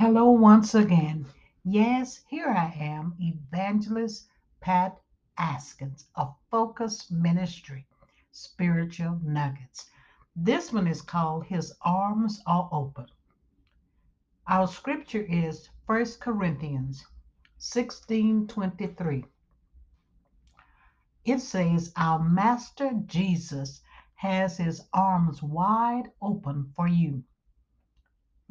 Hello, once again. Yes, here I am, Evangelist Pat Askins of Focus Ministry, Spiritual Nuggets. This one is called His Arms Are Open. Our scripture is 1 Corinthians 16 23. It says, Our Master Jesus has his arms wide open for you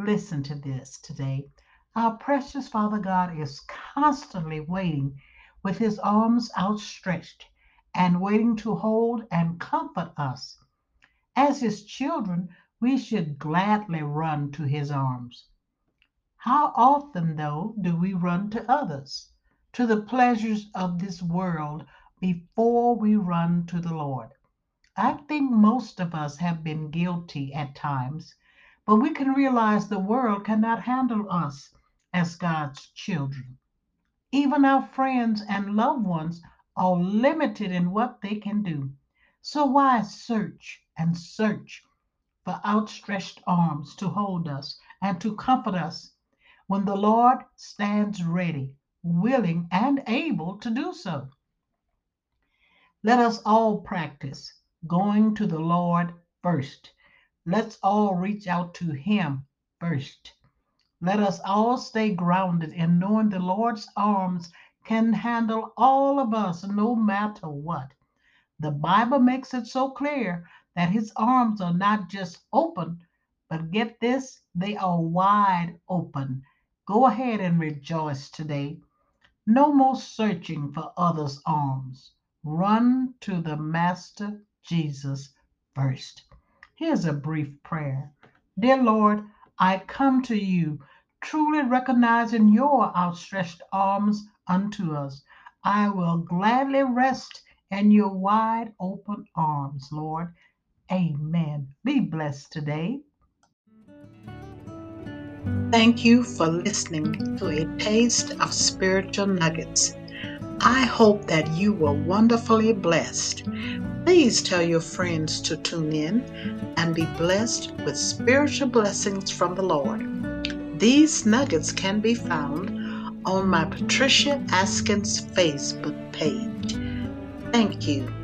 Listen to this today. Our precious Father God is constantly waiting with his arms outstretched and waiting to hold and comfort us. As his children, we should gladly run to his arms. How often, though, do we run to others, to the pleasures of this world, before we run to the Lord? I think most of us have been guilty at times but we can realize the world cannot handle us as God's children. Even our friends and loved ones are limited in what they can do. So why search and search for outstretched arms to hold us and to comfort us when the Lord stands ready, willing, and able to do so? Let us all practice going to the Lord first Let's all reach out to Him first. Let us all stay grounded in knowing the Lord's arms can handle all of us no matter what. The Bible makes it so clear that His arms are not just open, but get this, they are wide open. Go ahead and rejoice today. No more searching for others' arms. Run to the Master Jesus first. Here's a brief prayer. Dear Lord, I come to you, truly recognizing your outstretched arms unto us. I will gladly rest in your wide open arms, Lord. Amen. Be blessed today. Thank you for listening to a taste of spiritual nuggets. I hope that you were wonderfully blessed. Please tell your friends to tune in and be blessed with spiritual blessings from the Lord. These nuggets can be found on my Patricia Askins Facebook page. Thank you